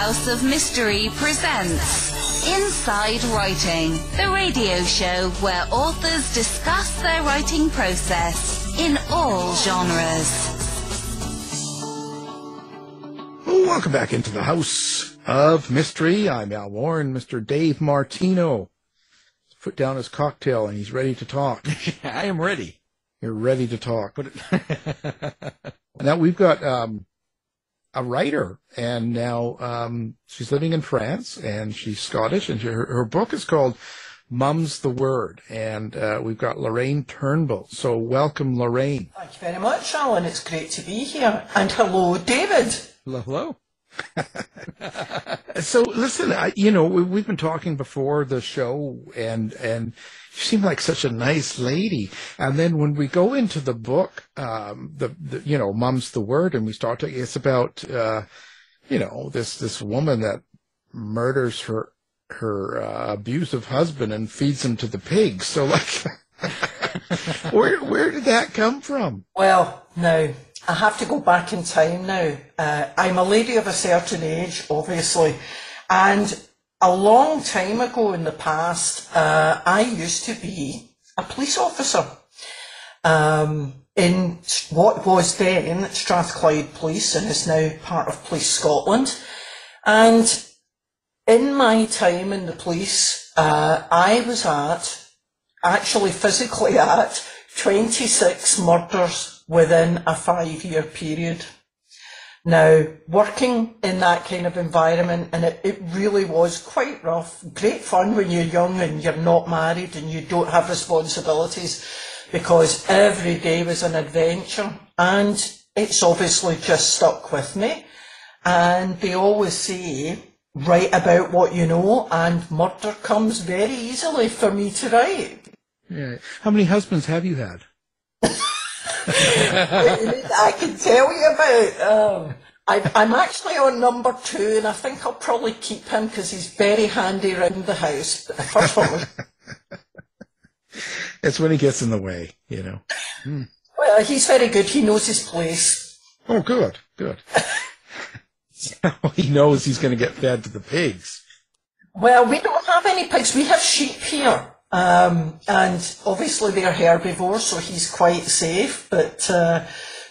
House of Mystery presents Inside Writing, the radio show where authors discuss their writing process in all genres. Welcome back into the House of Mystery. I'm Al Warren, Mr. Dave Martino. Put down his cocktail and he's ready to talk. I am ready. You're ready to talk. now we've got um, a writer, and now um, she's living in France, and she's Scottish, and her, her book is called "Mum's the Word," and uh, we've got Lorraine Turnbull. So welcome, Lorraine. Thank you very much, Alan. It's great to be here. And hello, David. Hello, hello. So listen, I, you know we, we've been talking before the show, and and you seem like such a nice lady. And then when we go into the book, um, the, the you know, "Mum's the Word," and we start talking, it's about uh, you know this this woman that murders her her uh, abusive husband and feeds him to the pigs. So like, where where did that come from? Well, now, I have to go back in time now. Uh, I'm a lady of a certain age, obviously. And a long time ago in the past, uh, I used to be a police officer. Um, in what was then Strathclyde Police and is now part of Police Scotland. And in my time in the police, uh, I was at, actually physically at, 26 murders within a five year period. Now, working in that kind of environment, and it, it really was quite rough, great fun when you're young and you're not married and you don't have responsibilities, because every day was an adventure, and it's obviously just stuck with me. And they always say, write about what you know, and murder comes very easily for me to write. Yeah. How many husbands have you had? I can tell you about. Um, I, I'm actually on number two, and I think I'll probably keep him because he's very handy around the house. But first one was, It's when he gets in the way, you know. well, he's very good. He knows his place. Oh, good, good. so he knows he's going to get fed to the pigs. Well, we don't have any pigs. We have sheep here. Um, and obviously they're herbivores, so he's quite safe. But, uh,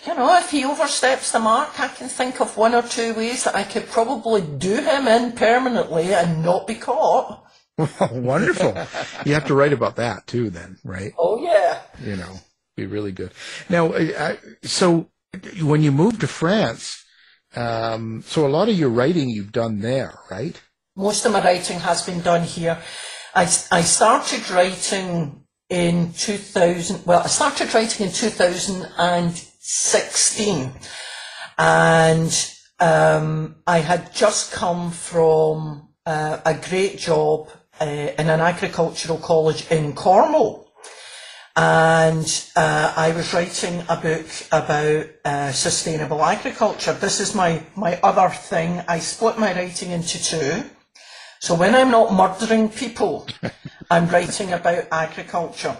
you know, if he oversteps the mark, I can think of one or two ways that I could probably do him in permanently and not be caught. Wonderful. you have to write about that too, then, right? Oh, yeah. You know, be really good. Now, I, so when you moved to France, um, so a lot of your writing you've done there, right? Most of my writing has been done here. I, I started writing in 2000, well, I started writing in 2016 and um, I had just come from uh, a great job uh, in an agricultural college in Cornwall. And uh, I was writing a book about uh, sustainable agriculture. This is my, my other thing. I split my writing into two. So when I'm not murdering people, I'm writing about agriculture.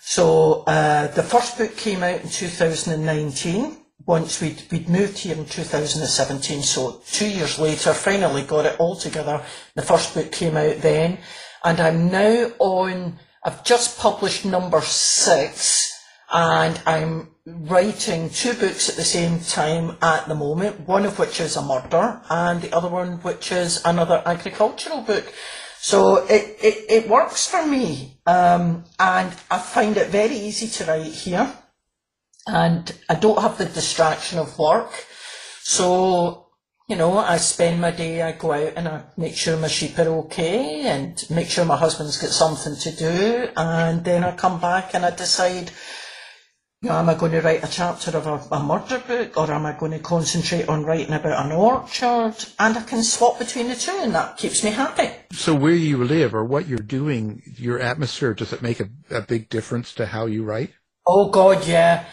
So uh, the first book came out in 2019. Once we'd, we'd moved here in 2017, so two years later, finally got it all together. The first book came out then, and I'm now on. I've just published number six, and I'm writing two books at the same time at the moment, one of which is a murder, and the other one which is another agricultural book. So it, it, it works for me, um, and I find it very easy to write here, and I don't have the distraction of work. So, you know, I spend my day, I go out and I make sure my sheep are okay, and make sure my husband's got something to do, and then I come back and I decide, am I going to write a chapter of a, a murder book or am I going to concentrate on writing about an orchard? And I can swap between the two and that keeps me happy. So where you live or what you're doing, your atmosphere, does it make a, a big difference to how you write? Oh God, yeah.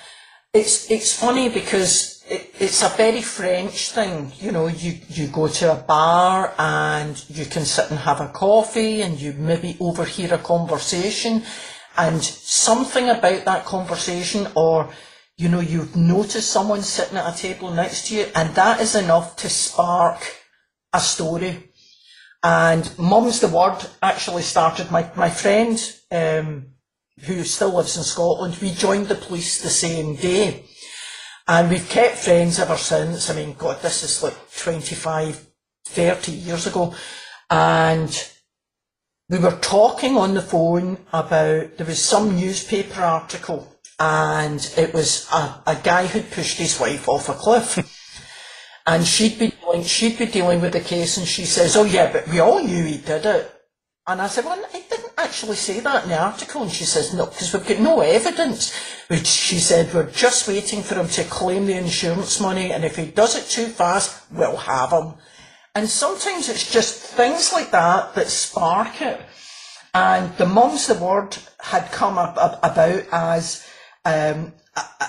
It's, it's funny because it, it's a very French thing. You know, you, you go to a bar and you can sit and have a coffee and you maybe overhear a conversation and something about that conversation or you know you've noticed someone sitting at a table next to you and that is enough to spark a story. And Mum's the Word actually started, my, my friend, um, who still lives in Scotland, we joined the police the same day. And we've kept friends ever since. I mean, God, this is like 25, 30 years ago. And we were talking on the phone about, there was some newspaper article and it was a, a guy who'd pushed his wife off a cliff. and she'd be dealing, she'd be dealing with the case and she says, oh yeah, but we all knew he did it. And I said, well, I didn't actually say that in the article. And she says, no, because we've got no evidence. Which she said, we're just waiting for him to claim the insurance money. And if he does it too fast, we'll have him. And sometimes it's just things like that that spark it. And the Mum's the Word had come up, up about as um, a,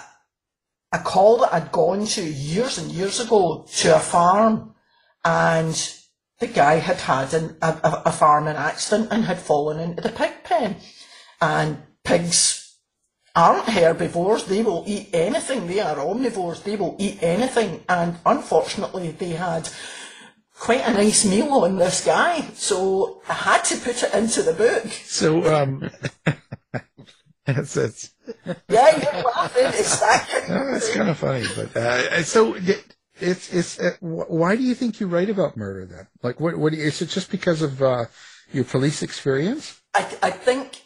a call that I'd gone to years and years ago to a farm. And the guy had had an, a, a farming accident and had fallen into the pig pen. And pigs aren't herbivores, they will eat anything, they are omnivores, they will eat anything. And unfortunately, they had quite a nice meal on this guy, so I had to put it into the book. So, um, it's, it's, yeah, you're laughing, it's that. no, it's kind of funny, but, uh, so, it's it's uh, why do you think you write about murder then? Like, what what is it just because of uh, your police experience? I I think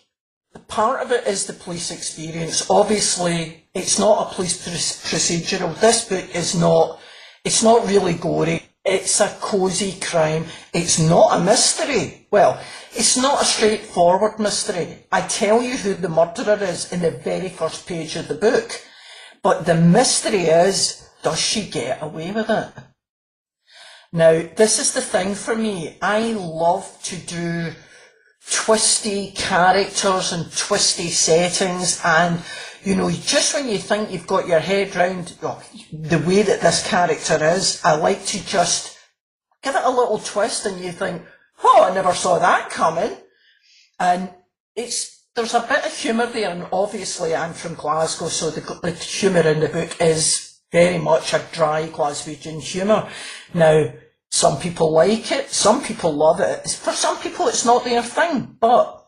part of it is the police experience. Obviously, it's not a police procedural. This book is not. It's not really gory. It's a cosy crime. It's not a mystery. Well, it's not a straightforward mystery. I tell you who the murderer is in the very first page of the book. But the mystery is does she get away with it? Now, this is the thing for me. I love to do twisty characters and twisty settings and you know, just when you think you've got your head round oh, the way that this character is, I like to just give it a little twist and you think, oh, I never saw that coming. And it's, there's a bit of humour there and obviously I'm from Glasgow so the, the humour in the book is very much a dry Glaswegian humour. Now, some people like it, some people love it. For some people, it's not their thing, but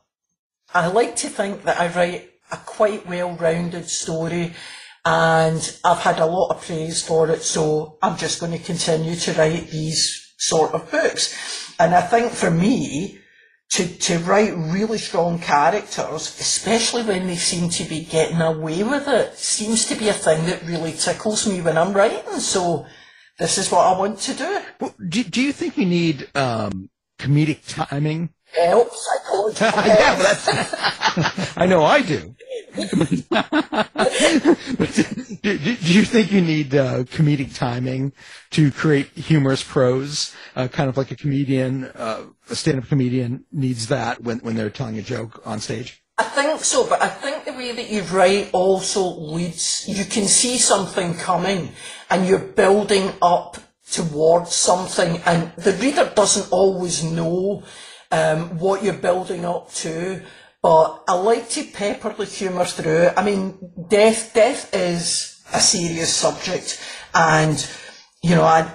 I like to think that I write a quite well-rounded story and I've had a lot of praise for it, so I'm just going to continue to write these sort of books. And I think for me, to, to write really strong characters, especially when they seem to be getting away with it, seems to be a thing that really tickles me when I'm writing. So this is what I want to do. Well, do, do you think you need um, comedic timing? Help, psychological yeah, that's, I know I do. do, do, you think you need uh, comedic timing to create humorous prose, uh, kind of like a comedian, uh, a stand-up comedian needs that when, when they're telling a joke on stage? I think so, but I think the way that you write also leads, you can see something coming and you're building up towards something and the reader doesn't always know um, what you're building up to. But I like to pepper the humour through. I mean, death, death is a serious subject and, you know, I,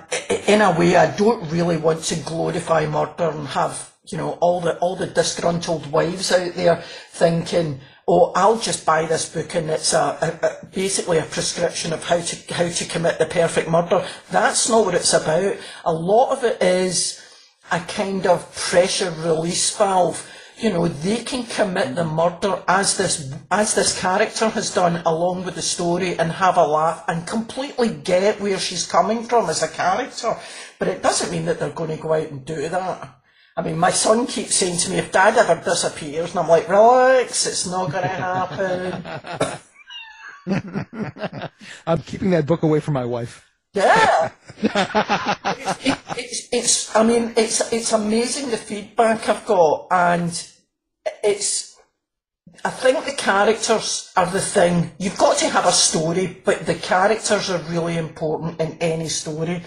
in a way, I don't really want to glorify murder and have, you know, all the, all the disgruntled wives out there thinking, oh, I'll just buy this book and it's a, a, a, basically a prescription of how to, how to commit the perfect murder. That's not what it's about. A lot of it is a kind of pressure release valve you know, they can commit the murder as this as this character has done along with the story and have a laugh and completely get where she's coming from as a character. But it doesn't mean that they're going to go out and do that. I mean, my son keeps saying to me, if dad ever disappears, and I'm like, relax, it's not going to happen. I'm keeping that book away from my wife. Yeah. it's, it, it's, it's, I mean, it's, it's amazing the feedback I've got and it's, I think the characters are the thing. You've got to have a story, but the characters are really important in any story.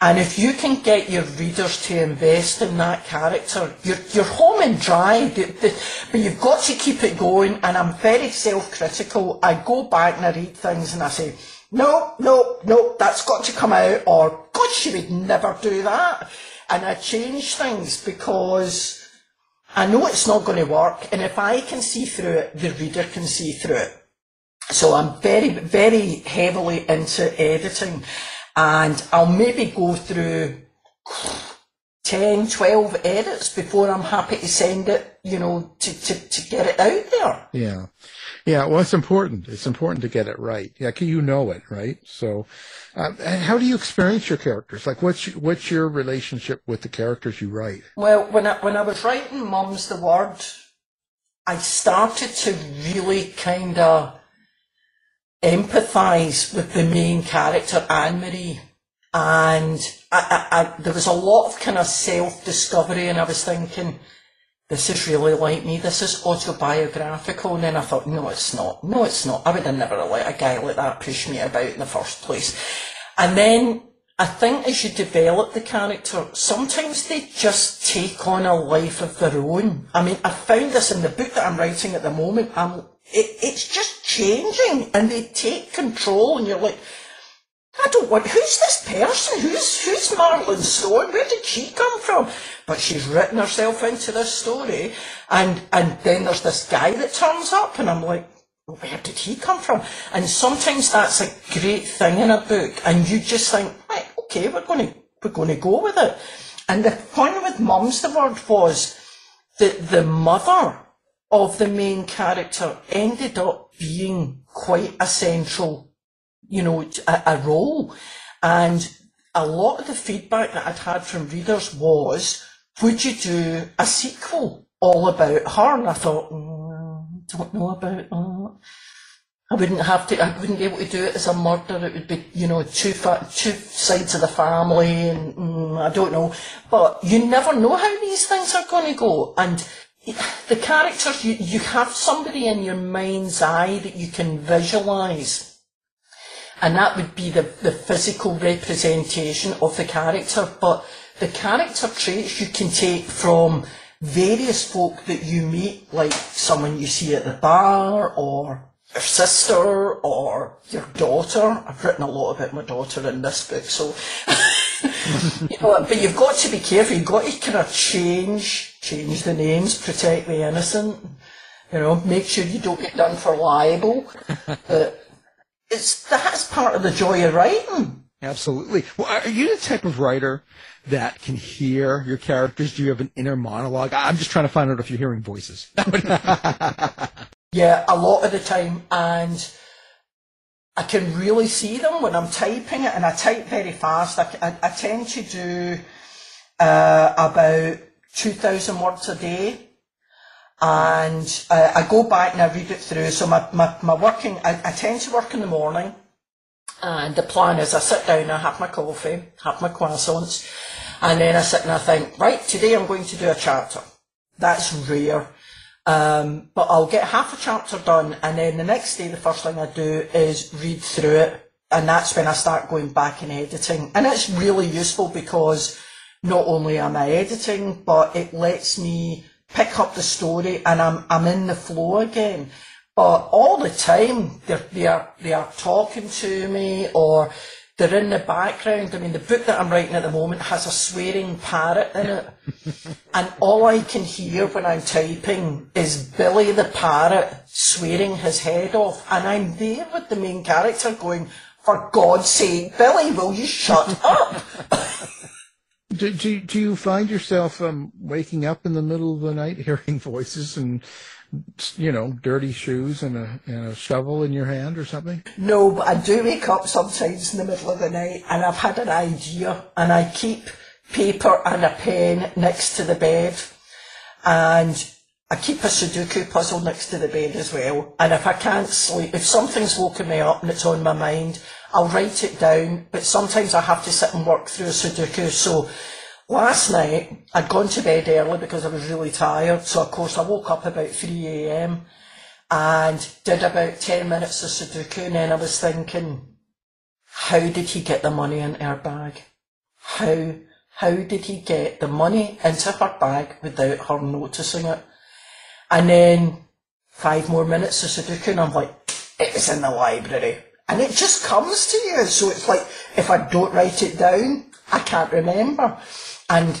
And if you can get your readers to invest in that character, you're, you're home and dry. But you've got to keep it going. And I'm very self-critical. I go back and I read things and I say, no, no, no, that's got to come out, or God, she would never do that. and I change things because I know it's not going to work, and if I can see through it, the reader can see through it. So I'm very, very heavily into editing, and I'll maybe go through 10, 12 edits before I'm happy to send it, you know, to, to, to get it out there. Yeah. Yeah. Well, it's important. It's important to get it right. Yeah. You know it, right? So, uh, how do you experience your characters? Like, what's your, what's your relationship with the characters you write? Well, when I, when I was writing Mum's the Word, I started to really kind of empathise with the main character, Ann-Marie. And I, I, I, there was a lot of kind of self-discovery and I was thinking, this is really like me, this is autobiographical. And then I thought, no, it's not. No, it's not. I would have never let a guy like that push me about in the first place. And then I think as you develop the character, sometimes they just take on a life of their own. I mean, I found this in the book that I'm writing at the moment. I'm, it, it's just changing and they take control and you're like, I don't want, who's this person? Who's, who's Marilyn Stone? Where did she come from? But she's written herself into this story and, and then there's this guy that turns up and I'm like, where did he come from? And sometimes that's a great thing in a book and you just think, right, okay, we're going to, we're going to go with it. And the point with Mum's the Word was that the mother of the main character ended up being quite a central you know, a, a role. And a lot of the feedback that I'd had from readers was, would you do a sequel all about her? And I thought, mm, don't know about that. I wouldn't have to, I wouldn't be able to do it as a murder. It would be, you know, two, fa- two sides of the family and mm, I don't know. But you never know how these things are going to go. And the characters, you, you have somebody in your mind's eye that you can visualise and that would be the, the physical representation of the character. But the character traits you can take from various folk that you meet, like someone you see at the bar, or your sister, or your daughter. I've written a lot about my daughter in this book, so. you know, but you've got to be careful. You've got to kind of change, change the names, protect the innocent. You know, make sure you don't get done for libel. But it's that's part of the joy of writing. Absolutely. Well, are you the type of writer that can hear your characters? Do you have an inner monologue? I'm just trying to find out if you're hearing voices. yeah, a lot of the time, and I can really see them when I'm typing it, and I type very fast. I, I, I tend to do uh, about 2,000 words a day and I go back and I read it through. So my, my, my working, I, I tend to work in the morning, and the plan is I sit down, I have my coffee, have my croissants, and then I sit and I think, right, today I'm going to do a chapter. That's rare. Um, but I'll get half a chapter done, and then the next day, the first thing I do is read through it, and that's when I start going back and editing. And it's really useful because not only am I editing, but it lets me pick up the story and I'm, I'm in the flow again. But all the time they're, they are, they are talking to me or they're in the background. I mean, the book that I'm writing at the moment has a swearing parrot in it. and all I can hear when I'm typing is Billy the parrot swearing his head off. And I'm there with the main character going, for God's sake, Billy, will you shut up? Do, do, do you find yourself um, waking up in the middle of the night hearing voices and, you know, dirty shoes and a, and a shovel in your hand or something? No, but I do wake up sometimes in the middle of the night and I've had an idea and I keep paper and a pen next to the bed and I keep a Sudoku puzzle next to the bed as well. And if I can't sleep, if something's woken me up and it's on my mind, I'll write it down, but sometimes I have to sit and work through a Sudoku. So last night, I'd gone to bed early because I was really tired. So of course I woke up about 3am and did about 10 minutes of Sudoku and then I was thinking, how did he get the money in her bag? How, how did he get the money into her bag without her noticing it? And then five more minutes of Sudoku and I'm like, it was in the library and it just comes to you. So it's like, if I don't write it down, I can't remember. and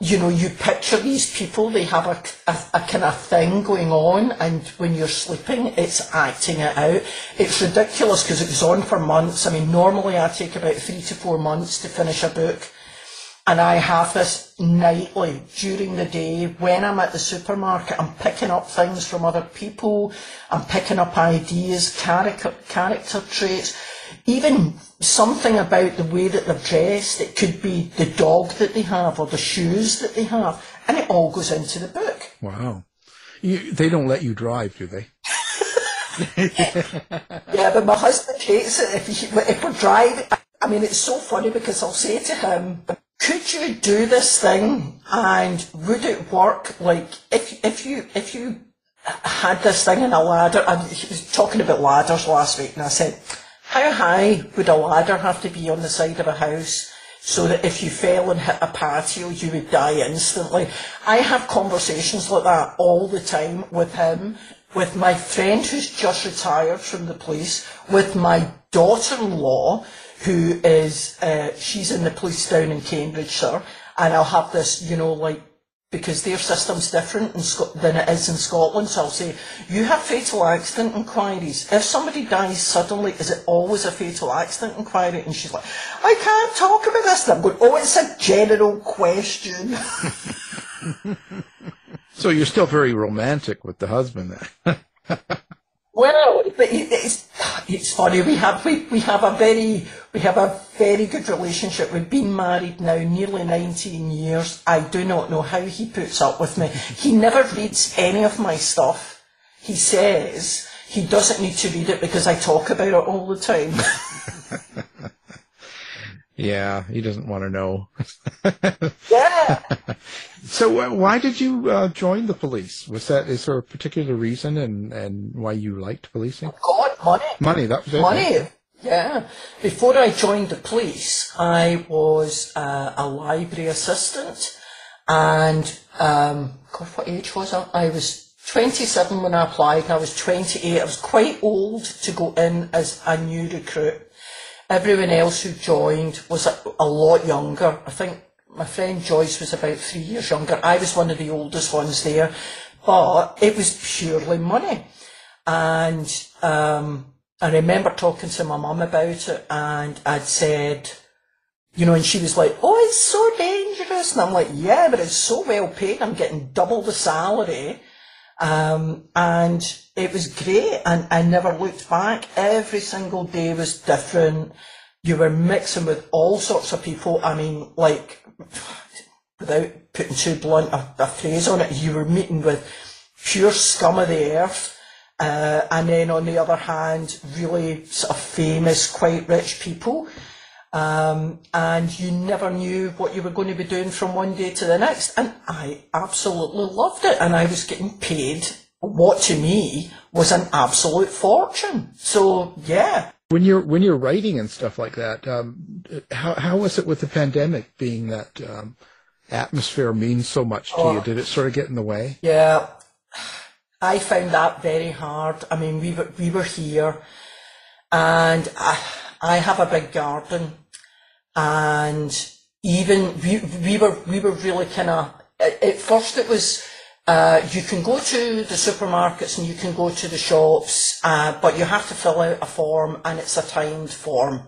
you know, you picture these people, they have a, a, a, kind of thing going on, and when you're sleeping, it's acting it out. It's ridiculous because it goes on for months. I mean, normally I take about three to four months to finish a book, and I have this nightly during the day when I'm at the supermarket. I'm picking up things from other people, I'm picking up ideas, character, character traits even something about the way that they're dressed. It could be the dog that they have or the shoes that they have, and it all goes into the book. Wow. You, they don't let you drive, do they? yeah, but my husband hates it if, he, if we're driving. I mean, it's so funny because I'll say to him, "Could you do this thing, and would it work? Like, if if you if you had this thing in a ladder." He was talking about ladders last week, and I said, how high would a ladder have to be on the side of a house so that if you fell and hit a patio, you would die instantly? I have conversations like that all the time with him, with my friend who's just retired from the police, with my daughter-in-law, who is, uh, she's in the police down in Cambridgeshire, and I'll have this, you know, like because their system's different than it is in Scotland. So I'll say, you have fatal accident inquiries. If somebody dies suddenly, is it always a fatal accident inquiry? And she's like, I can't talk about this. And I'm going, oh, it's a general question. so you're still very romantic with the husband. Well, but it's it's funny. We have we, we have a very we have a very good relationship. We've been married now nearly nineteen years. I do not know how he puts up with me. He never reads any of my stuff. He says he doesn't need to read it because I talk about it all the time. Yeah, he doesn't want to know. yeah. So uh, why did you uh, join the police? Was that is there a particular reason and and why you liked policing? God, money. Money, that was it. Money. Yeah. Before I joined the police, I was uh, a library assistant, and um, God, what age was I? I was 27 when I applied, and I was 28. I was quite old to go in as a new recruit. Everyone else who joined was a, a lot younger. I think my friend Joyce was about three years younger. I was one of the oldest ones there, but it was purely money. And um, I remember talking to my mum about it, and I'd said, you know, and she was like, "Oh, it's so dangerous," and I'm like, "Yeah, but it's so well paid. I'm getting double the salary." Um, and it was great and I never looked back. Every single day was different. You were mixing with all sorts of people. I mean, like, without putting too blunt a, a phrase on it, you were meeting with pure scum of the earth. Uh, and then on the other hand, really sort of famous, quite rich people. Um, and you never knew what you were going to be doing from one day to the next. And I absolutely loved it. And I was getting paid what to me was an absolute fortune. So yeah. When you're when you're writing and stuff like that, um, how how was it with the pandemic being that um, atmosphere means so much to oh, you? Did it sort of get in the way? Yeah, I found that very hard. I mean, we were we were here, and I I have a big garden, and even we we were we were really kind of at first it was uh, you can go to the supermarkets and you can go to the shops, uh, but you have to fill out a form and it's a timed form.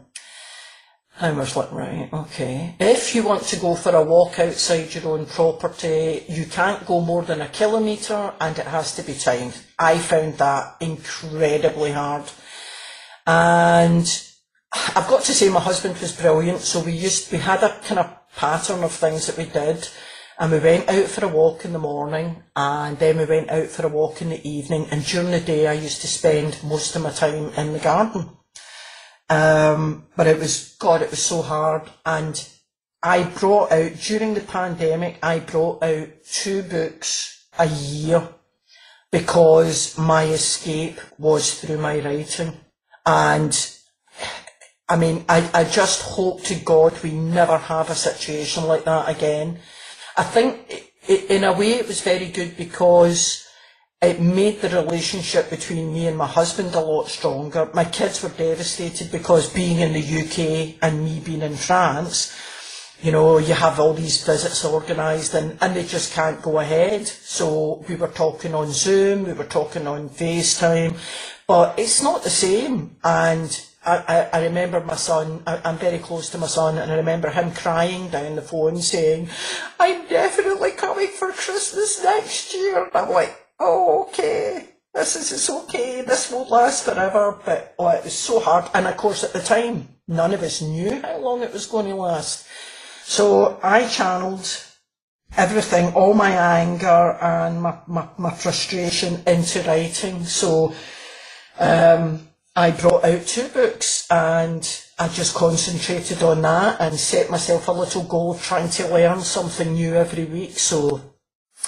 I was like, right, okay. If you want to go for a walk outside your own property, you can't go more than a kilometre and it has to be timed. I found that incredibly hard. And I've got to say my husband was brilliant, so we used, we had a kind of pattern of things that we did. And we went out for a walk in the morning and then we went out for a walk in the evening. And during the day, I used to spend most of my time in the garden. Um, but it was, God, it was so hard. And I brought out, during the pandemic, I brought out two books a year because my escape was through my writing. And I mean, I, I just hope to God we never have a situation like that again I think it, in a way it was very good because it made the relationship between me and my husband a lot stronger. My kids were devastated because being in the UK and me being in France, you know, you have all these visits organised and, and they just can't go ahead. So we were talking on Zoom, we were talking on FaceTime, but it's not the same. And I, I, I remember my son, I, I'm very close to my son, and I remember him crying down the phone saying, I'm definitely coming for Christmas next year. And I'm like, oh, okay. This is it's okay, this won't last forever, but oh, it was so hard. And of course, at the time, none of us knew how long it was going to last. So I channeled everything, all my anger and my, my, my frustration into writing. So um, I brought out two books and I just concentrated on that and set myself a little goal trying to learn something new every week. So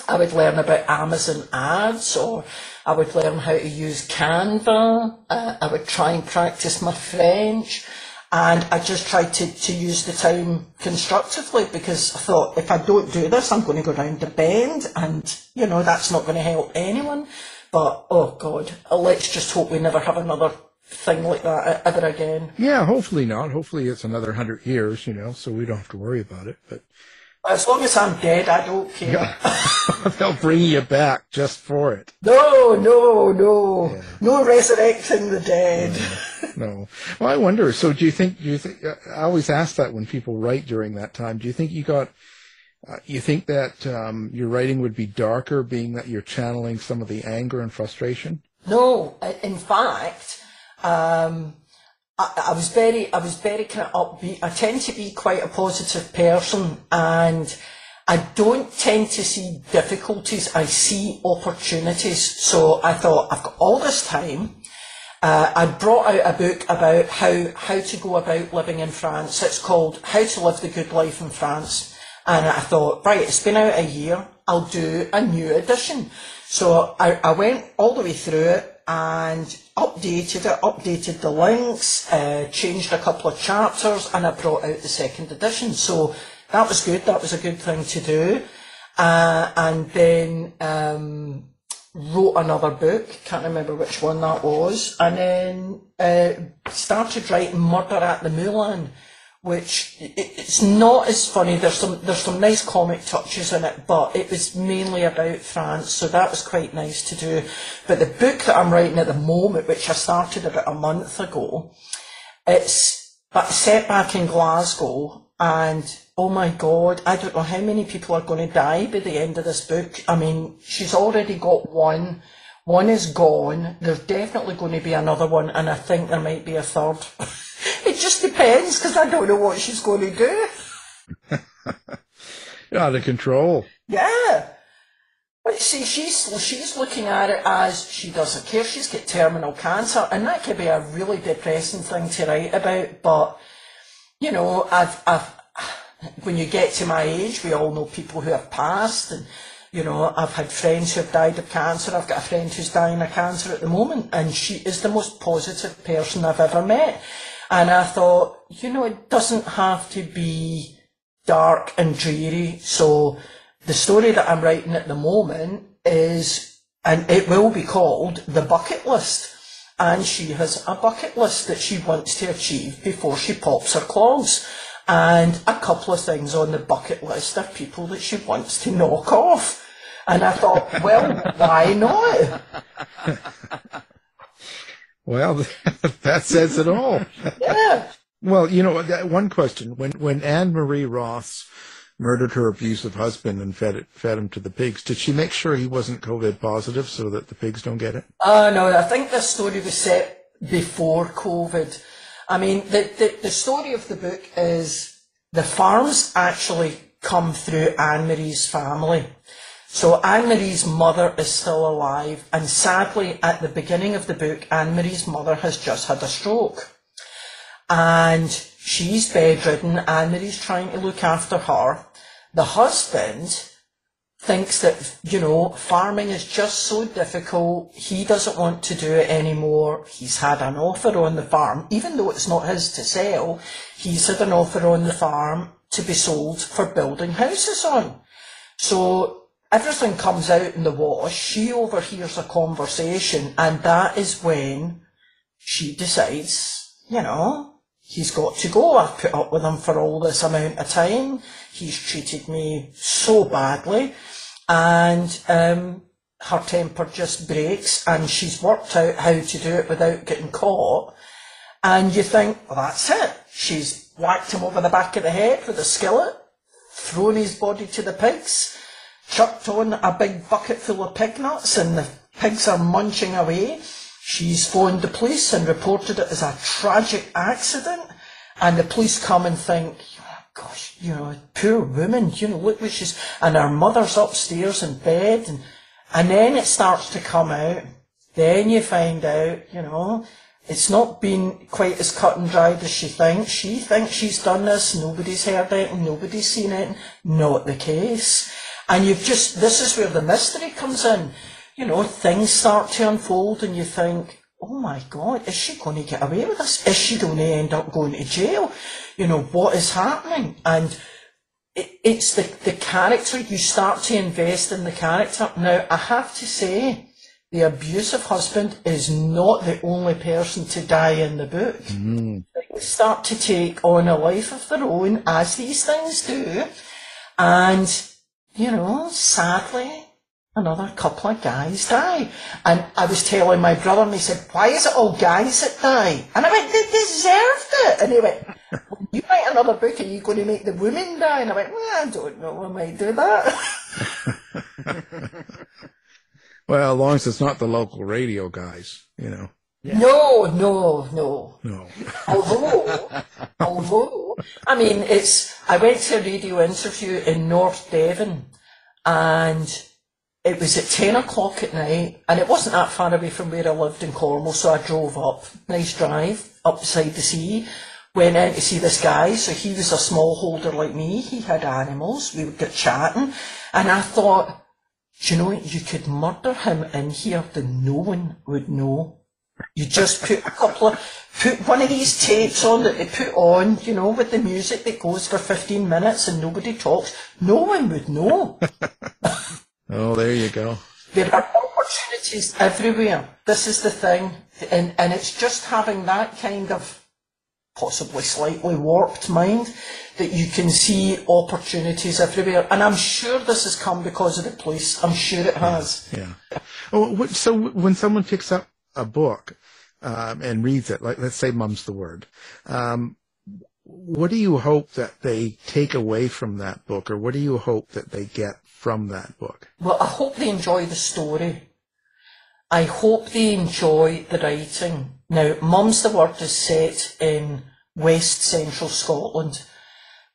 I would learn about Amazon ads or I would learn how to use Canva. Uh, I would try and practice my French. And I just tried to, to use the time constructively because I thought if I don't do this, I'm going to go round the bend and, you know, that's not going to help anyone. But, oh God, let's just hope we never have another thing like that ever again. Yeah, hopefully not. Hopefully it's another hundred years, you know, so we don't have to worry about it. But as long as I'm dead, I don't care. Yeah. They'll bring you back just for it. No, no, no, yeah. no resurrecting the dead. no. Well, I wonder. So, do you think? Do you think? I always ask that when people write during that time. Do you think you got? Uh, you think that um, your writing would be darker, being that you're channeling some of the anger and frustration? No, in fact, um, I, I was very, I was very kind of upbeat. I tend to be quite a positive person and I don't tend to see difficulties. I see opportunities. So I thought, I've got all this time. Uh, I brought out a book about how, how to go about living in France. It's called How to Live the Good Life in France. And I thought, right, it's been out a year. I'll do a new edition. So I, I went all the way through it and updated it, updated the links, uh, changed a couple of chapters, and I brought out the second edition. So that was good. That was a good thing to do. Uh, and then um, wrote another book. Can't remember which one that was. And then uh, started writing Murder at the Moulin which it's not as funny. There's some there's some nice comic touches in it, but it was mainly about France, so that was quite nice to do. But the book that I'm writing at the moment, which I started about a month ago, it's set back in Glasgow, and oh my God, I don't know how many people are going to die by the end of this book. I mean, she's already got one. One is gone. There's definitely going to be another one, and I think there might be a third. It just depends because I don't know what she's going to do. Out of control. Yeah. But see, she's she's looking at it as she doesn't care. She's got terminal cancer, and that could be a really depressing thing to write about. But you know, I've I've when you get to my age, we all know people who have passed, and you know, I've had friends who have died of cancer. I've got a friend who's dying of cancer at the moment, and she is the most positive person I've ever met. And I thought, you know, it doesn't have to be dark and dreary. So the story that I'm writing at the moment is, and it will be called The Bucket List. And she has a bucket list that she wants to achieve before she pops her clogs. And a couple of things on the bucket list are people that she wants to knock off. And I thought, well, why not? Well, that says it all. yeah. Well, you know, one question: when when Ann-Marie Ross murdered her abusive husband and fed it, fed him to the pigs, did she make sure he wasn't COVID positive so that the pigs don't get it? Uh no, I think this story was set before COVID. I mean, the, the, the story of the book is the farms actually come through Ann-Marie's family. So Ann-Marie's mother is still alive, and sadly, at the beginning of the book, Ann-Marie's mother has just had a stroke. And she's bedridden, Ann-Marie's trying to look after her. The husband thinks that, you know, farming is just so difficult, he doesn't want to do it anymore. He's had an offer on the farm, even though it's not his to sell, he's had an offer on the farm to be sold for building houses on. So everything comes out in the wash. She overhears a conversation, and that is when she decides, you know, he's got to go. I've put up with him for all this amount of time. He's treated me so badly. And um, her temper just breaks and she's worked out how to do it without getting caught. And you think, well, that's it. She's whacked him over the back of the head with a skillet, thrown his body to the pigs, chucked on a big bucket full of pig nuts, and the pigs are munching away. She's phoned the police and reported it as a tragic accident. And the police come and think, gosh, you know, poor woman, you know, look what she's, and her mother's upstairs in bed. And, and then it starts to come out. Then you find out, you know, it's not been quite as cut and dried as she thinks. She thinks she's done this, nobody's heard it, nobody's seen it. Not the case. And you've just, this is where the mystery comes in. You know, things start to unfold and you think, oh my God, is she going to get away with this? Is she going to end up going to jail? You know, what is happening? And it, it's the, the character, you start to invest in the character. Now, I have to say, the abusive husband is not the only person to die in the book. Mm. They start to take on a life of their own, as these things do. And, you know, sadly, another couple of guys die. And I was telling my brother, and he said, why is it all guys that die? And I went, they deserved it. And he went, well, you write another book, are you going to make the women die? And I went, well, I don't know, I might do that. well, as long as it's not the local radio guys, you know. Yeah. No, no, no. No. although, although, I mean, it's, I went to a radio interview in North Devon and it was at 10 o'clock at night, and it wasn't that far away from where I lived in Cornwall, so I drove up, nice drive, up beside the sea, went in to see this guy, so he was a smallholder like me, he had animals, we would get chatting, and I thought, you know you could murder him in here that no one would know. You just put a couple of, put one of these tapes on that they put on, you know, with the music that goes for 15 minutes and nobody talks, no one would know. Oh, there you go. There are opportunities everywhere. This is the thing. And, and it's just having that kind of possibly slightly warped mind that you can see opportunities everywhere. And I'm sure this has come because of the police. I'm sure it has. Yeah. Oh, yeah. so when someone picks up a book um, and reads it, like let's say "Mum's the Word," um, what do you hope that they take away from that book, or what do you hope that they get from that book? Well, I hope they enjoy the story. I hope they enjoy the writing. Now, Mum's the Word is set in West Central Scotland.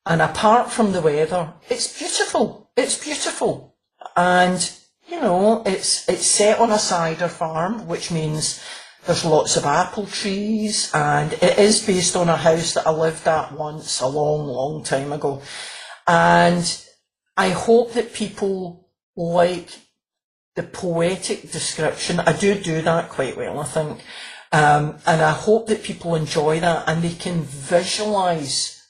And apart from the weather, it's beautiful. It's beautiful. And, you know, it's, it's set on a cider farm, which means there's lots of apple trees and it is based on a house that I lived at once a long, long time ago. And I hope that people like the poetic description. I do do that quite well, I think. Um, and I hope that people enjoy that and they can visualize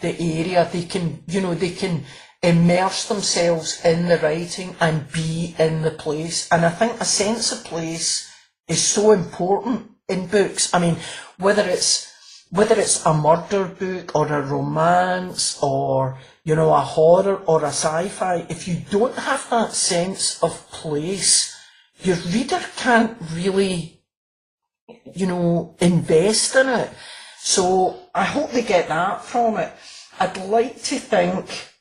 the area. They can, you know, they can immerse themselves in the writing and be in the place. And I think a sense of place is so important in books. I mean, whether it's whether it's a murder book or a romance or, you know, a horror or a sci-fi, if you don't have that sense of place, your reader can't really, you know, invest in it. So I hope they get that from it. I'd like to think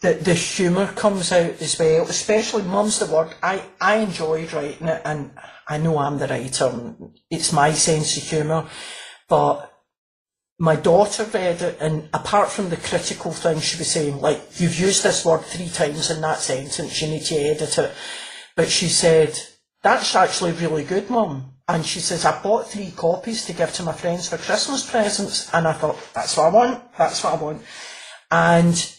that the humour comes out as well, especially Mum's the Word. I, I enjoyed writing it and I know I'm the writer. It's my sense of humour. But my daughter read it, and apart from the critical thing she was saying, like, you've used this word three times in that sentence, you need to edit it. But she said, that's actually really good, Mum. And she says, I bought three copies to give to my friends for Christmas presents. And I thought, that's what I want. That's what I want. And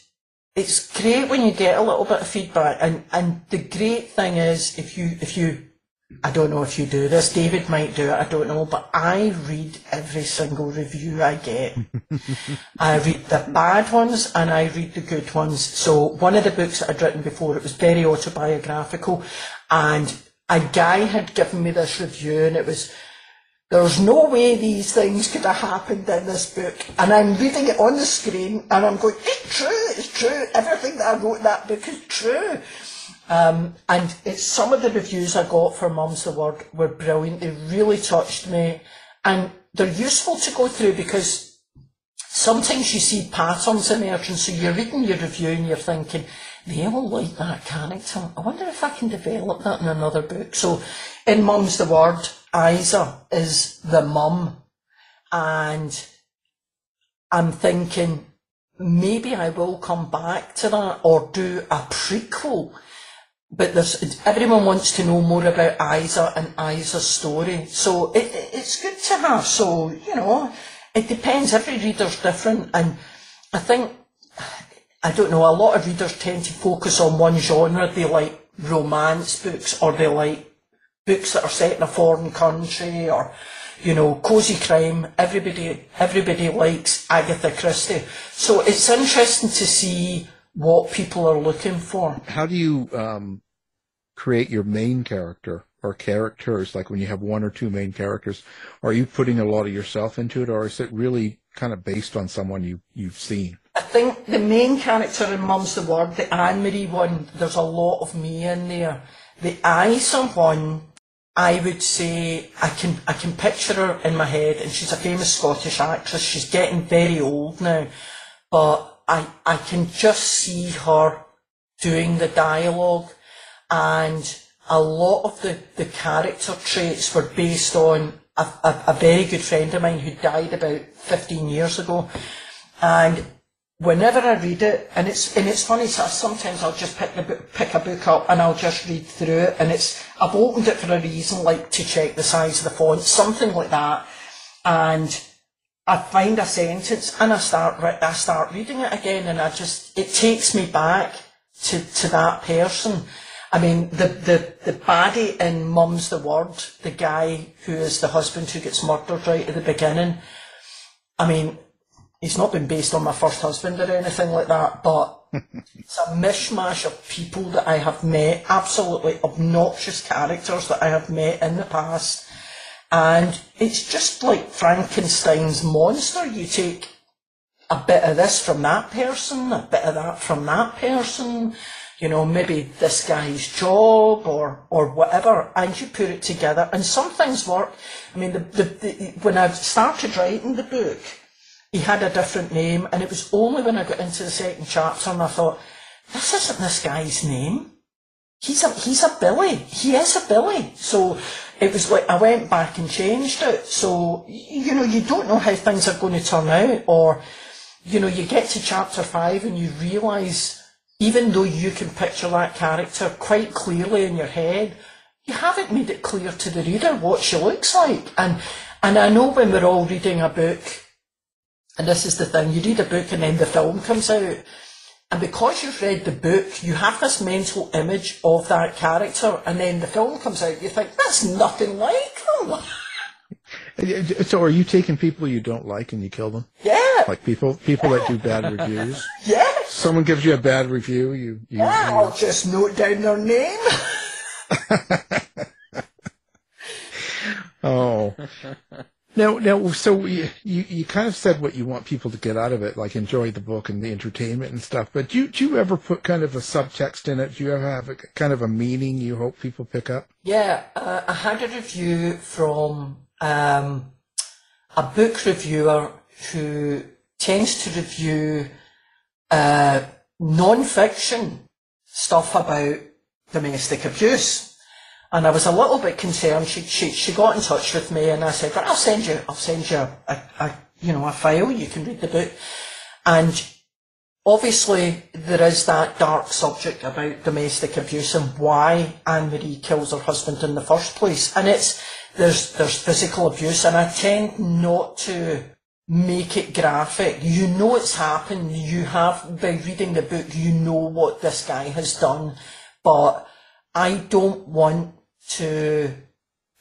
it's great when you get a little bit of feedback. And, and the great thing is, if you, if you I don't know if you do this. David might do it. I don't know, but I read every single review I get. I read the bad ones and I read the good ones. So one of the books that I'd written before, it was very autobiographical, and a guy had given me this review, and it was there's no way these things could have happened in this book. And I'm reading it on the screen and I'm going, it's true, it's true. Everything that I wrote in that book is true. Um, and it's some of the reviews I got for Mum's the Word were brilliant. They really touched me. And they're useful to go through because sometimes you see patterns emerging. So you're reading your review and you're thinking, they all like that character. I wonder if I can develop that in another book. So in Mum's the Word, Isa is the mum. And I'm thinking, maybe I will come back to that or do a prequel. But there's, everyone wants to know more about Isa and Isa's story. So it, it, it's good to have. So, you know, it depends. Every reader's different. And I think, I don't know, a lot of readers tend to focus on one genre. They like romance books or they like books that are set in a foreign country or, you know, cosy crime. Everybody, everybody likes Agatha Christie. So it's interesting to see what people are looking for. How do you um, create your main character or characters? Like when you have one or two main characters, are you putting a lot of yourself into it, or is it really kind of based on someone you you've seen? I think the main character in Mum's the Word, the Ann-Marie one, there's a lot of me in there. The Isa one, I would say I can I can picture her in my head, and she's a famous Scottish actress. She's getting very old now, but I I can just see her doing the dialogue, and a lot of the, the character traits were based on a, a, a very good friend of mine who died about 15 years ago, and whenever I read it, and it's and it's funny. So sometimes I'll just pick the pick a book up and I'll just read through it, and it's I've opened it for a reason, like to check the size of the font, something like that, and I find a sentence and I start I start reading it again, and I just it takes me back to to that person. I mean, the, the, the baddie in Mum's the Word, the guy who is the husband who gets murdered right at the beginning. I mean, he's not been based on my first husband or anything like that, but it's a mishmash of people that I have met, absolutely obnoxious characters that I have met in the past. And it's just like Frankenstein's monster. You take a bit of this from that person, a bit of that from that person, you know, maybe this guy's job or, or whatever, and you put it together. And some things work. I mean, the, the, the, when I started writing the book, he had a different name, and it was only when I got into the second chapter and I thought, this isn't this guy's name. He's a he's a Billy. He is a Billy. So it was like I went back and changed it. So you know you don't know how things are going to turn out, or you know you get to chapter five and you realise even though you can picture that character quite clearly in your head, you haven't made it clear to the reader what she looks like. And and I know when we're all reading a book and this is the thing, you read a book and then the film comes out. And because you've read the book, you have this mental image of that character, and then the film comes out, you think, that's nothing like them. Uh, so are you taking people you don't like and you kill them? Yeah. Like people people that do bad reviews? Yeah. Someone gives you a bad review, you, you, Yeah, you I'll just note down their name. Oh. Now, now, so you, you, kind of said what you want people to get out of it, like enjoy the book and the entertainment and stuff. But do you, do you ever put kind of a subtext in it? Do you ever have a kind of a meaning you hope people pick up? Yeah, uh, I had a review from um, a book reviewer who tends to review uh, non-fiction stuff about domestic abuse. And I was a little bit concerned. She, she, she got in touch with me and I said, "Right, I'll send you, I'll send you a, a, a, you know, a file. You can read the book. And obviously there is that dark subject about domestic abuse and why Ann-Marie kills her husband in the first place. And it's, there's, there's physical abuse and I tend not to make it graphic. You know it's happened. You have, by reading the book, you know what this guy has done. But I don't want to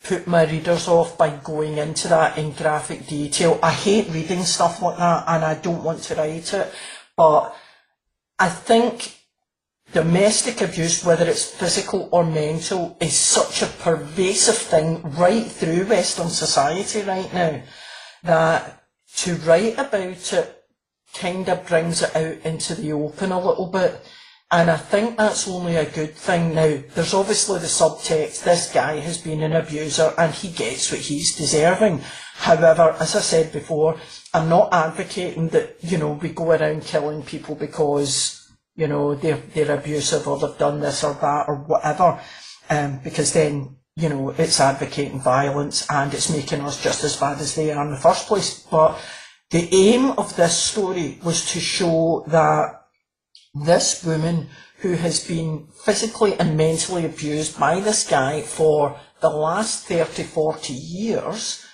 put my readers off by going into that in graphic detail. I hate reading stuff like that and I don't want to write it. But I think domestic abuse, whether it's physical or mental, is such a pervasive thing right through Western society right now that to write about it kind of brings it out into the open a little bit. And I think that's only a good thing. Now, there's obviously the subtext, this guy has been an abuser and he gets what he's deserving. However, as I said before, I'm not advocating that, you know, we go around killing people because, you know, they're, they're abusive or they've done this or that or whatever. Um, because then, you know, it's advocating violence and it's making us just as bad as they are in the first place. But the aim of this story was to show that this woman who has been physically and mentally abused by this guy for the last 30, 40 years,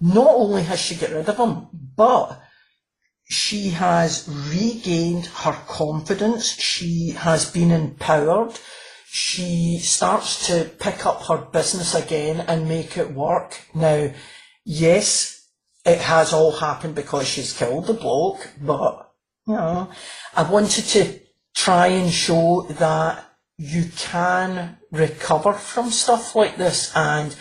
not only has she got rid of him, but she has regained her confidence. She has been empowered. She starts to pick up her business again and make it work. Now, yes, it has all happened because she's killed the bloke, but, know, I wanted to try and show that you can recover from stuff like this and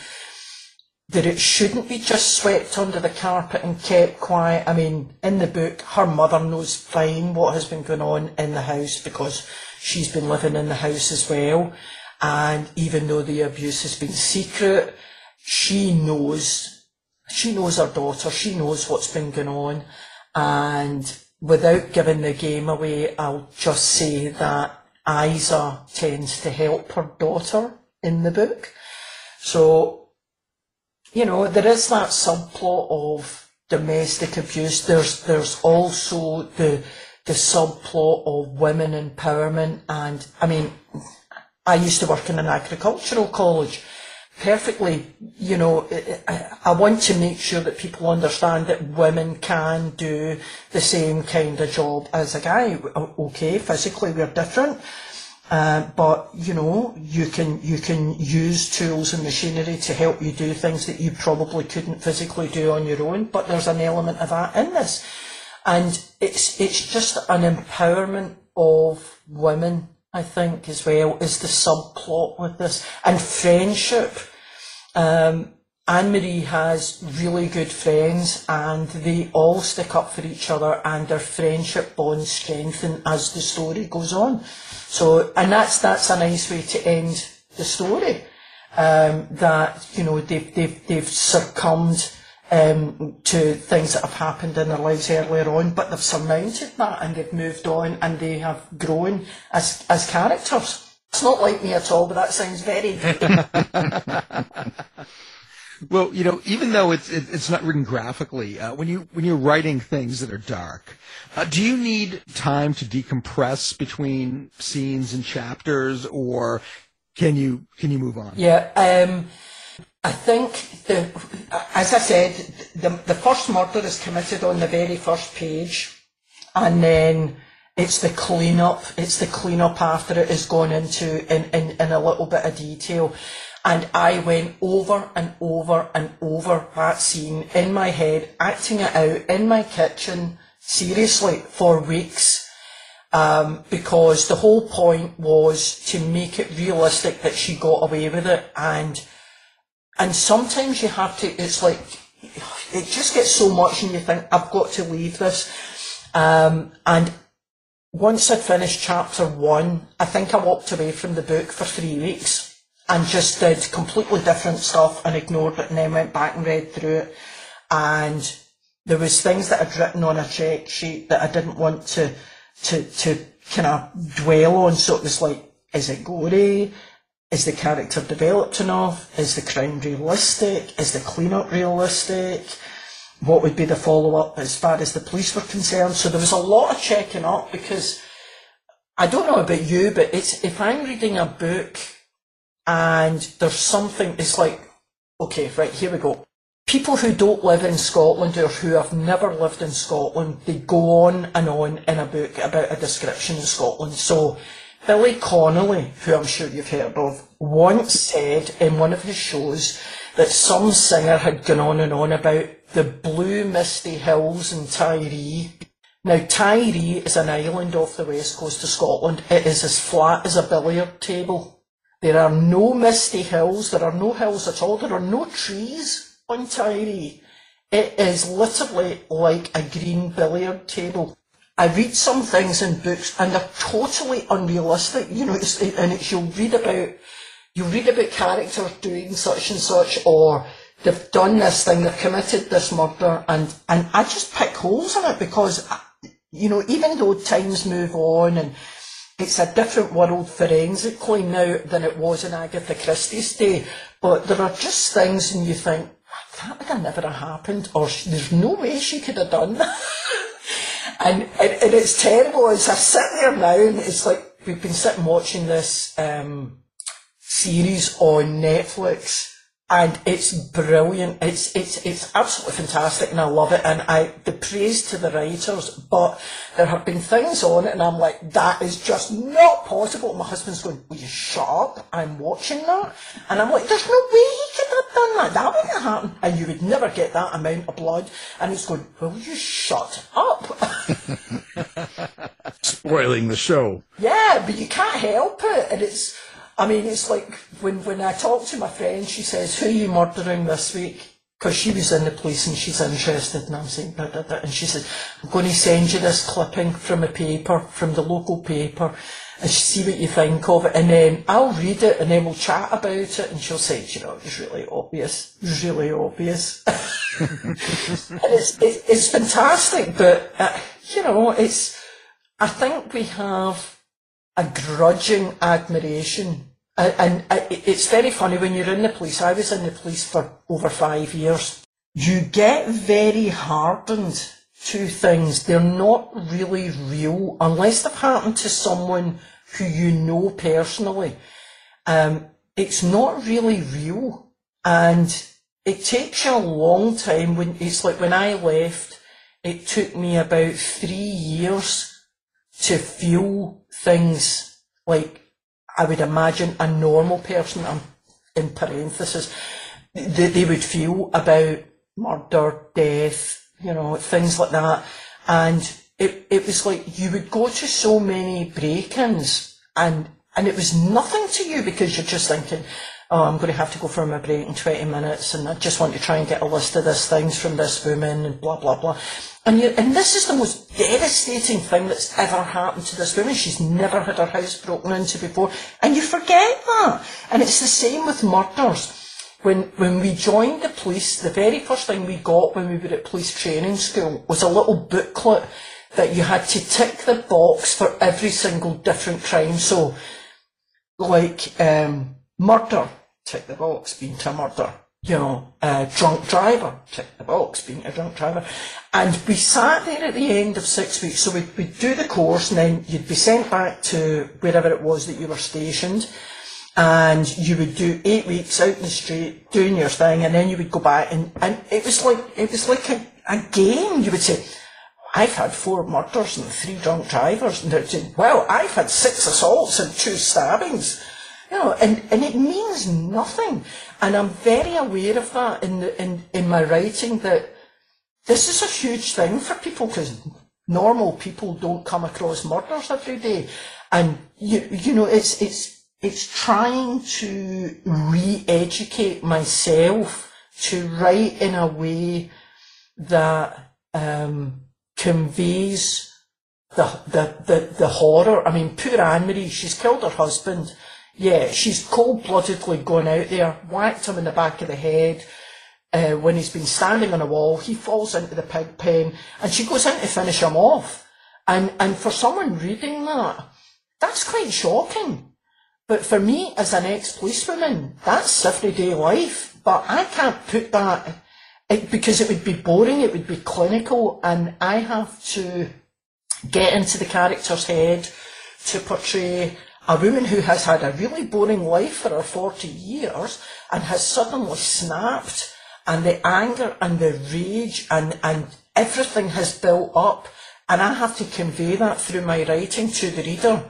that it shouldn't be just swept under the carpet and kept quiet. I mean, in the book, her mother knows fine what has been going on in the house because she's been living in the house as well. And even though the abuse has been secret, she knows, she knows her daughter, she knows what's been going on. And without giving the game away, I'll just say that Isa tends to help her daughter in the book. So, you know, there is that subplot of domestic abuse. There's there's also the the subplot of women empowerment and I mean I used to work in an agricultural college perfectly, you know, I want to make sure that people understand that women can do the same kind of job as a guy. Okay, physically we're different, uh, but you know, you can you can use tools and machinery to help you do things that you probably couldn't physically do on your own. But there's an element of that in this, and it's it's just an empowerment of women I think, as well, is the subplot with this. And friendship. Um, Ann-Marie has really good friends and they all stick up for each other and their friendship bonds strengthen as the story goes on. So, and that's, that's a nice way to end the story. Um, that, you know, they've, they've, they've succumbed um, to things that have happened in their lives earlier on, but they've surmounted that and they've moved on and they have grown as, as characters. It's not like me at all, but that sounds very. Good. Well, you know, even though it's it, it's not written graphically, uh, when you when you're writing things that are dark, uh, do you need time to decompress between scenes and chapters, or can you can you move on? Yeah. Um, I think the, as I said, the, the first murder is committed on the very first page, and then it's the cleanup. It's the cleanup after it is gone into in, in, in a little bit of detail. And I went over and over and over that scene in my head, acting it out in my kitchen, seriously, for weeks. Um, because the whole point was to make it realistic that she got away with it and and sometimes you have to, it's like, it just gets so much and you think, I've got to leave this. Um, and once I'd finished chapter one, I think I walked away from the book for three weeks and just did completely different stuff and ignored it and then went back and read through it. And there was things that I'd written on a check sheet that I didn't want to, to, to kind of dwell on. So it was like, is it gory? Is the character developed enough? Is the crime realistic? Is the cleanup realistic? What would be the follow up as far as the police were concerned? So there was a lot of checking up because I don't know about you, but it's if I'm reading a book and there's something, it's like, okay, right, here we go. People who don't live in Scotland or who have never lived in Scotland, they go on and on in a book about a description of Scotland. So Billy Connolly, who I'm sure you've heard of, once said in one of his shows that some singer had gone on and on about the blue misty hills in Tiree Now, Tiree is an island off the west coast of Scotland. It is as flat as a billiard table. There are no misty hills. There are no hills at all. There are no trees on Tiree. It is literally like a green billiard table. I read some things in books and they're totally unrealistic. You know, it's, and it's, you'll read about, you read about characters doing such and such or they've done this thing, they've committed this murder and, and I just pick holes in it because, you know, even though times move on and it's a different world forensically now than it was in Agatha Christie's day, but there are just things and you think, that would have never have happened or there's no way she could have done that. and, and, and it's terrible as I sit there now and it's like we've been sitting watching this um, series on Netflix and it's brilliant. It's it's it's absolutely fantastic, and I love it. And I the praise to the writers, but there have been things on it, and I'm like, that is just not possible. My husband's going, "Will you shut up? I'm watching that," and I'm like, "There's no way he could have done that. That wouldn't happen, and you would never get that amount of blood." And he's going, "Will you shut up?" Spoiling the show. Yeah, but you can't help it, and it's I mean, it's like when, when I talk to my friend, she says, who are you murdering this week? Because she was in the police and she's interested, and I'm saying, da, da, da. and she said, I'm going to send you this clipping from a paper, from the local paper, and see what you think of it, and then I'll read it, and then we'll chat about it, and she'll say, you know, it's really obvious, it's really obvious. and it's, it's, it's fantastic, but, uh, you know, it's, I think we have a grudging admiration and, and it's very funny when you're in the police. I was in the police for over five years. You get very hardened to things. They're not really real unless they've happened to someone who you know personally. Um, it's not really real, and it takes you a long time. When it's like when I left, it took me about three years to feel things like I would imagine a normal person, um, in parenthesis, they, they would feel about murder, death, you know, things like that. And it, it was like you would go to so many break-ins and, and it was nothing to you because you're just thinking, oh, I'm going to have to go for my break in 20 minutes and I just want to try and get a list of these things from this woman and blah, blah, blah. And, you, and this is the most devastating thing that's ever happened to this woman. She's never had her house broken into before. And you forget that. And it's the same with murders. When, when we joined the police, the very first thing we got when we were at police training school was a little booklet that you had to tick the box for every single different crime. So, like, um, murder, tick the box, being to murder you know, a drunk driver, tick the box, being a drunk driver. And we sat there at the end of six weeks, so we'd, we'd do the course and then you'd be sent back to wherever it was that you were stationed and you would do eight weeks out in the street doing your thing and then you would go back and, and it was like, it was like a, a game. You would say, I've had four murders and three drunk drivers. And they'd say, well, I've had six assaults and two stabbings. You know, and, and it means nothing. And I'm very aware of that in, the, in, in my writing that this is a huge thing for people because normal people don't come across murders every day. And, you, you know, it's, it's, it's trying to re-educate myself to write in a way that um, conveys the, the, the, the horror. I mean, poor Ann-Marie, she's killed her husband yeah, she's cold-bloodedly gone out there, whacked him in the back of the head. Uh, when he's been standing on a wall, he falls into the pig pen, and she goes in to finish him off. And and for someone reading that, that's quite shocking. But for me, as an ex-policewoman, that's everyday life. But I can't put that it, because it would be boring, it would be clinical, and I have to get into the character's head to portray a woman who has had a really boring life for her 40 years and has suddenly snapped and the anger and the rage and, and everything has built up and I have to convey that through my writing to the reader.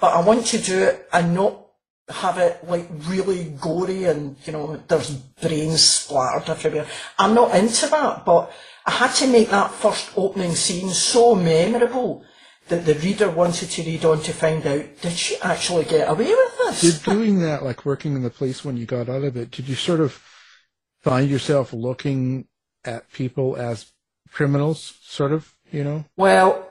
But I want to do it and not have it like really gory and you know there's brains splattered everywhere. I'm not into that, but I had to make that first opening scene so memorable that the reader wanted to read on to find out did she actually get away with this? Did doing that, like working in the police when you got out of it, did you sort of find yourself looking at people as criminals, sort of, you know? Well,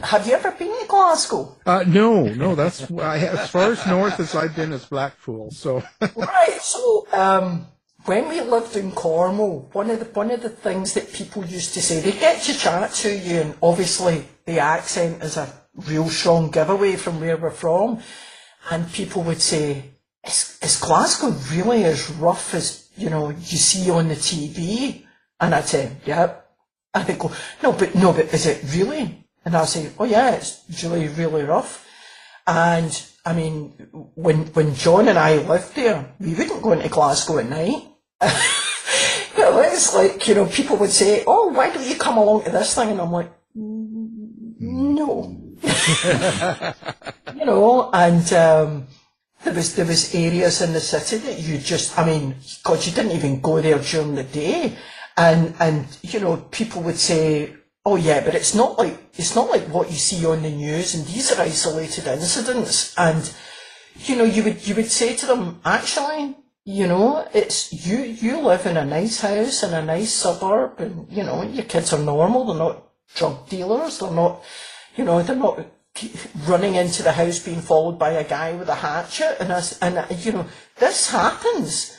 have you ever been to Glasgow? Uh, no, no, that's I, as far as north as I've been is Blackpool. So right. So um, when we lived in Cornwall, one of the one of the things that people used to say, they get to chat to you, and obviously the accent is a real strong giveaway from where we're from, and people would say, "Is, is Glasgow really as rough as you know you see on the TV?" And I'd say, "Yeah." And they go, "No, but no, but is it really?" And I'd say, oh yeah, it's really, really rough. And I mean, when, when John and I lived there, we wouldn't go into Glasgow at night. know, it's like, you know, people would say, oh, why don't you come along to this thing? And I'm like, no. you know, and, um, there was, there was areas in the city that you just, I mean, God, you didn't even go there during the day. And, and, you know, people would say, Oh yeah, but it's not like it's not like what you see on the news, and these are isolated incidents. And you know, you would you would say to them, actually, you know, it's you you live in a nice house in a nice suburb, and you know your kids are normal. They're not drug dealers. They're not, you know, they're not running into the house being followed by a guy with a hatchet. And us, and you know, this happens.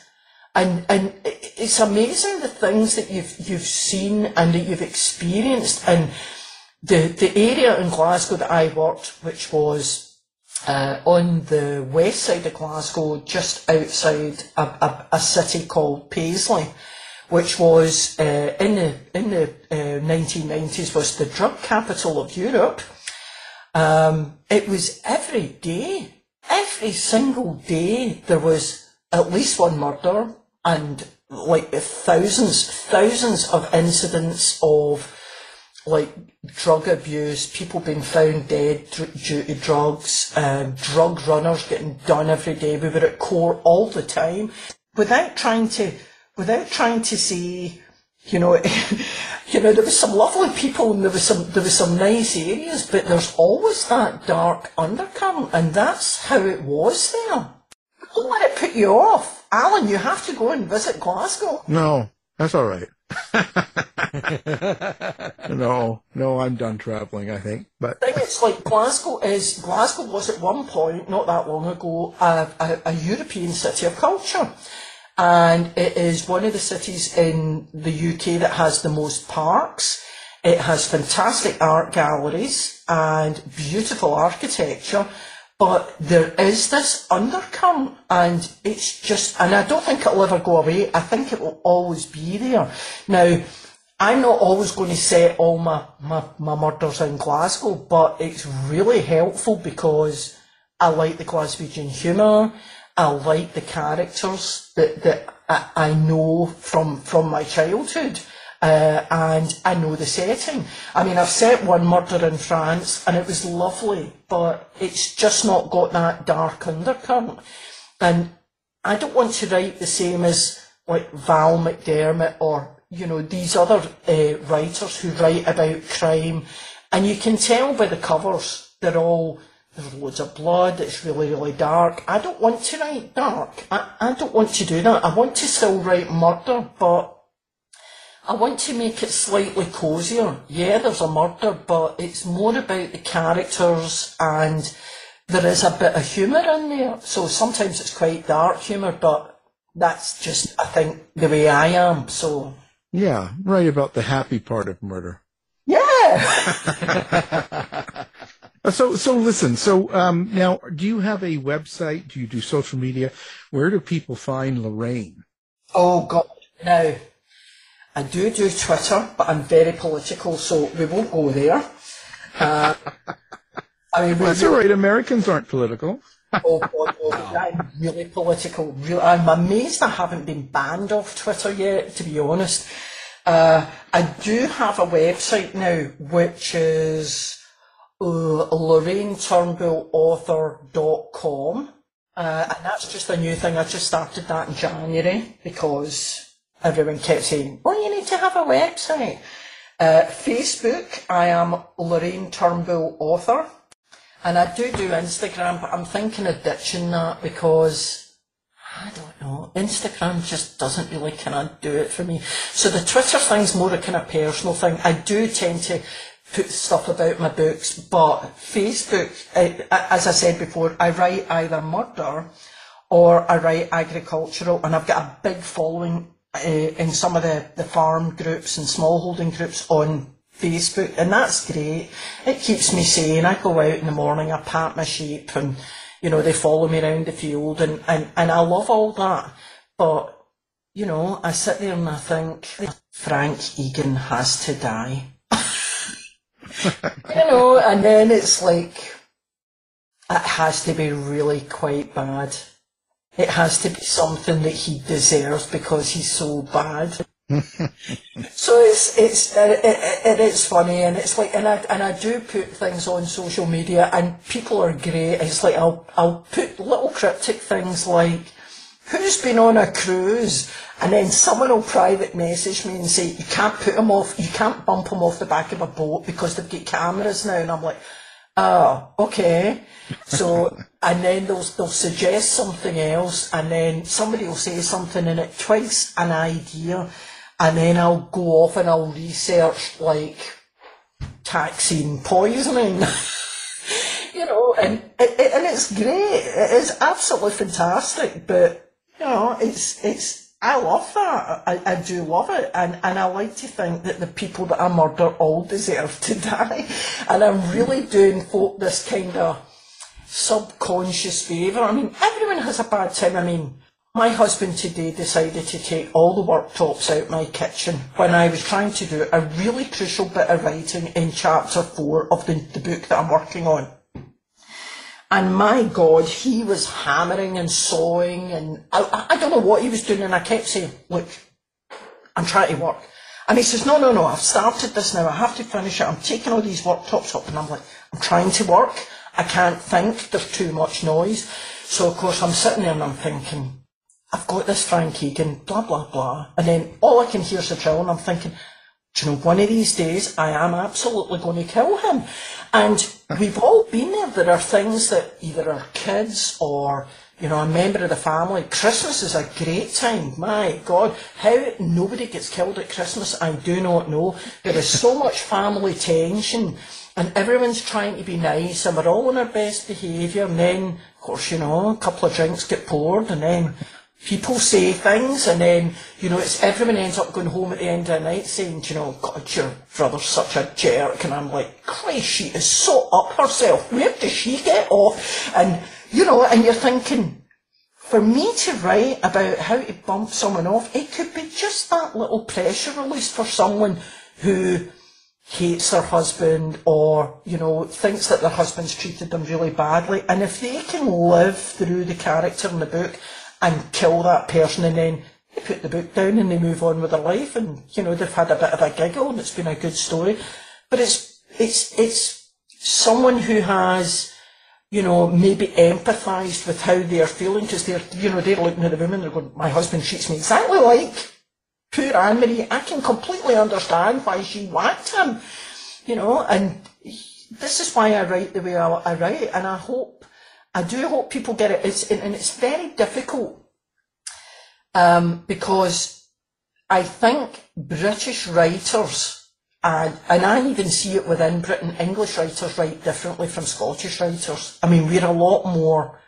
And, and it's amazing the things that you've, you've seen and that you've experienced. And the, the area in Glasgow that I worked, which was uh, on the west side of Glasgow, just outside a, a, a city called Paisley, which was uh, in the in the uh, 1990s was the drug capital of Europe. Um, it was every day, every single day, there was at least one murder, and like thousands, thousands of incidents of like drug abuse, people being found dead due to drugs, uh, drug runners getting done every day. We were at court all the time without trying to, without trying to say, you know, you know, there was some lovely people and there was some, there was some nice areas, but there's always that dark undercurrent and that's how it was there. Don't let it put you off. Alan, you have to go and visit Glasgow. No, that's all right. no, no, I'm done traveling. I think, but I think it's like Glasgow is Glasgow was at one point, not that long ago, a, a, a European city of culture, and it is one of the cities in the UK that has the most parks. It has fantastic art galleries and beautiful architecture but there is this undercurrent, and it's just, and I don't think it'll ever go away. I think it will always be there. Now, I'm not always going to set all my, my, my murders in Glasgow, but it's really helpful because I like the Glaswegian humour. I like the characters that, that I, I know from, from my childhood uh, and I know the setting. I mean, I've set one murder in France, and it was lovely, but it's just not got that dark undercurrent. And I don't want to write the same as like Val McDermid or you know these other uh, writers who write about crime, and you can tell by the covers they're all there's loads of blood, it's really, really dark. I don't want to write dark. I, I don't want to do that. I want to still write murder, but I want to make it slightly cosier. Yeah, there's a murder, but it's more about the characters and there is a bit of humour in there. So sometimes it's quite dark humour, but that's just, I think, the way I am. So. Yeah, right about the happy part of murder. Yeah. so, so listen. So, um, now, do you have a website? Do you do social media? Where do people find Lorraine? Oh God, no. I do do Twitter, but I'm very political, so we won't go there. Uh, I mean, that's all right. Americans aren't political. oh God, oh, I'm really political. Really, I'm amazed I haven't been banned off Twitter yet. To be honest, uh, I do have a website now, which is uh, LorraineTurnbullAuthor.com. Uh, and that's just a new thing. I just started that in January because everyone kept saying, "Oh, you need to have a website." Uh, Facebook, I am Lorraine Turnbull author, and I do do Instagram, but I'm thinking of ditching that because I don't know. Instagram just doesn't really kind of do it for me. So the Twitter thing's more a kind of personal thing. I do tend to put stuff about my books, but Facebook, I, as I said before, I write either murder or I write agricultural, and I've got a big following Uh, in some of the, the farm groups and small holding groups on Facebook, and that's great. It keeps me sane. I go out in the morning, I pat my sheep, and you know they follow me around the field, and, and, and I love all that. But you know, I sit there and I think Frank Egan has to die. you know, and then it's like it has to be really quite bad. It has to be something that he deserves because he's so bad. so it's it's it, it, it is funny and it's like and I and I do put things on social media and people are great. It's like I'll I'll put little cryptic things like who's been on a cruise and then someone will private message me and say you can't put them off you can't bump them off the back of a boat because they've got cameras now and I'm like oh okay so and then they'll they'll suggest something else and then somebody will say something and it twigs an idea and then I'll go off and I'll research like taxine poisoning you know and it, it, and it's great it is absolutely fantastic but you know, it's it's. I love that. I, I do love it, and and I like to think that the people that I murder all deserve to die, and I'm really doing folk this kind of subconscious favour. I mean, everyone has a bad time. I mean, my husband today decided to take all the worktops out my kitchen when I was trying to do a really crucial bit of writing in chapter four of the, the book that I'm working on. And my God, he was hammering and sawing, and I, I don't know what he was doing. And I kept saying, "Look, I'm trying to work." And he says, "No, no, no. I've started this now. I have to finish it. I'm taking all these worktops up." And I'm like, "I'm trying to work. I can't think. There's too much noise." So of course I'm sitting there and I'm thinking, "I've got this Frank Egan, blah blah blah," and then all I can hear is the drill, and I'm thinking, "Do you know? One of these days, I am absolutely going to kill him." And we've all been there. There are things that either our kids or, you know, a member of the family. Christmas is a great time. My God, how nobody gets killed at Christmas, I do not know. There is so much family tension and everyone's trying to be nice and we're all on our best behaviour and then, of course, you know, a couple of drinks get poured and then people say things and then, you know, it's everyone ends up going home at the end of the night saying, you know, God, your brother's such a jerk. And I'm like, Christ, she is so up herself. Where does she get off? And, you know, and you're thinking, for me to write about how to bump someone off, it could be just that little pressure release for someone who hates their husband or, you know, thinks that their husband's treated them really badly. And if they can live through the character in the book and kill that person and then they put the book down and they move on with their life. And you know they've had a bit of a giggle and it's been a good story. But it's it's it's someone who has you know maybe empathized with how they're feeling because they're you know they're looking at the woman they're going my husband treats me exactly like poor Ann-Marie. I can completely understand why she whacked him you know? And this is why I write the way I, I write. And I hope I do hope people get it. It's, and it's very difficult um, because I think British writers, and, and I even see it within Britain, English writers write differently from Scottish writers. I mean, we're a lot more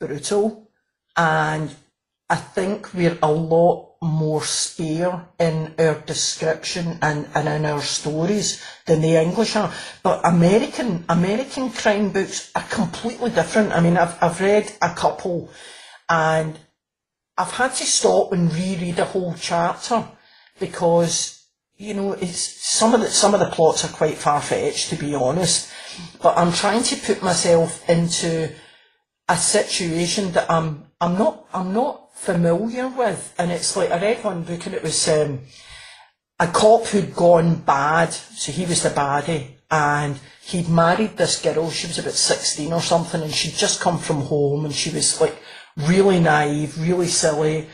brutal, and I think we're a lot more spare in our description and, and in our stories than the English are. But American American crime books are completely different. I mean, I've I've read a couple, and I've had to stop and reread a whole chapter because you know it's some of the some of the plots are quite far fetched to be honest. But I'm trying to put myself into a situation that I'm I'm not I'm not familiar with. And it's like, I read one book and it was um, a cop who'd gone bad, so he was the baddie, and he'd married this girl. She was about 16 or something, and she'd just come from home, and she was like really naive, really silly,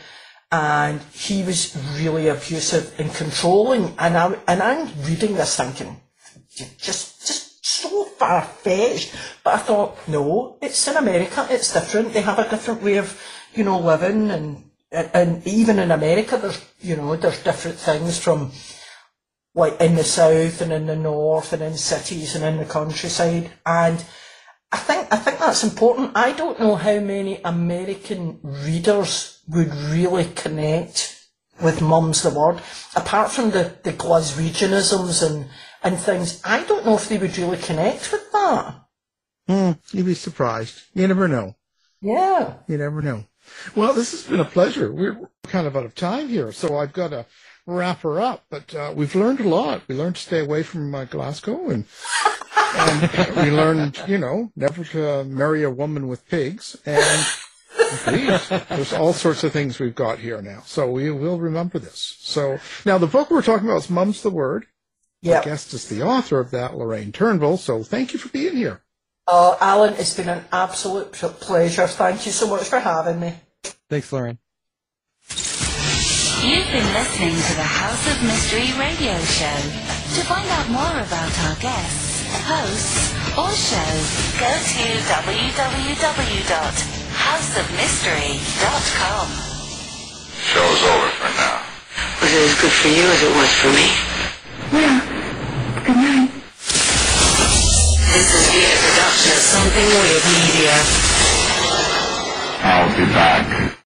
and he was really abusive and controlling. And I and I'm reading this thinking, just just so far fetched. But I thought, no, it's in America. It's different. They have a different way of, you know, living, and and even in America, there's you know, there's different things from like in the south and in the north and in cities and in the countryside. And I think I think that's important. I don't know how many American readers would really connect with Mum's the Word, apart from the, the Glaswegianisms and, and things. I don't know if they would really connect with that. Hmm, you'd be surprised. You never know. Yeah. You never know. Well, this has been a pleasure. We're kind of out of time here, so I've got to wrap her up. But uh, we've learned a lot. We learned to stay away from uh, Glasgow, and and we learned, you know, never to marry a woman with pigs. And there's all sorts of things we've got here now. So we will remember this. So now the book we're talking about is Mum's the Word. Yeah. Our guest is the author of that, Lorraine Turnbull. So thank you for being here. Uh, Alan, it's been an absolute pleasure. Thank you so much for having me. Thanks, Lorraine. You've been listening to the House of Mystery radio show. To find out more about our guests, hosts, or show, go to www.houseofmystery.com. Show's over for now. Was it as good for you as it was for me? Well, good night. This has been a production of Something Weird Media. I'll be back.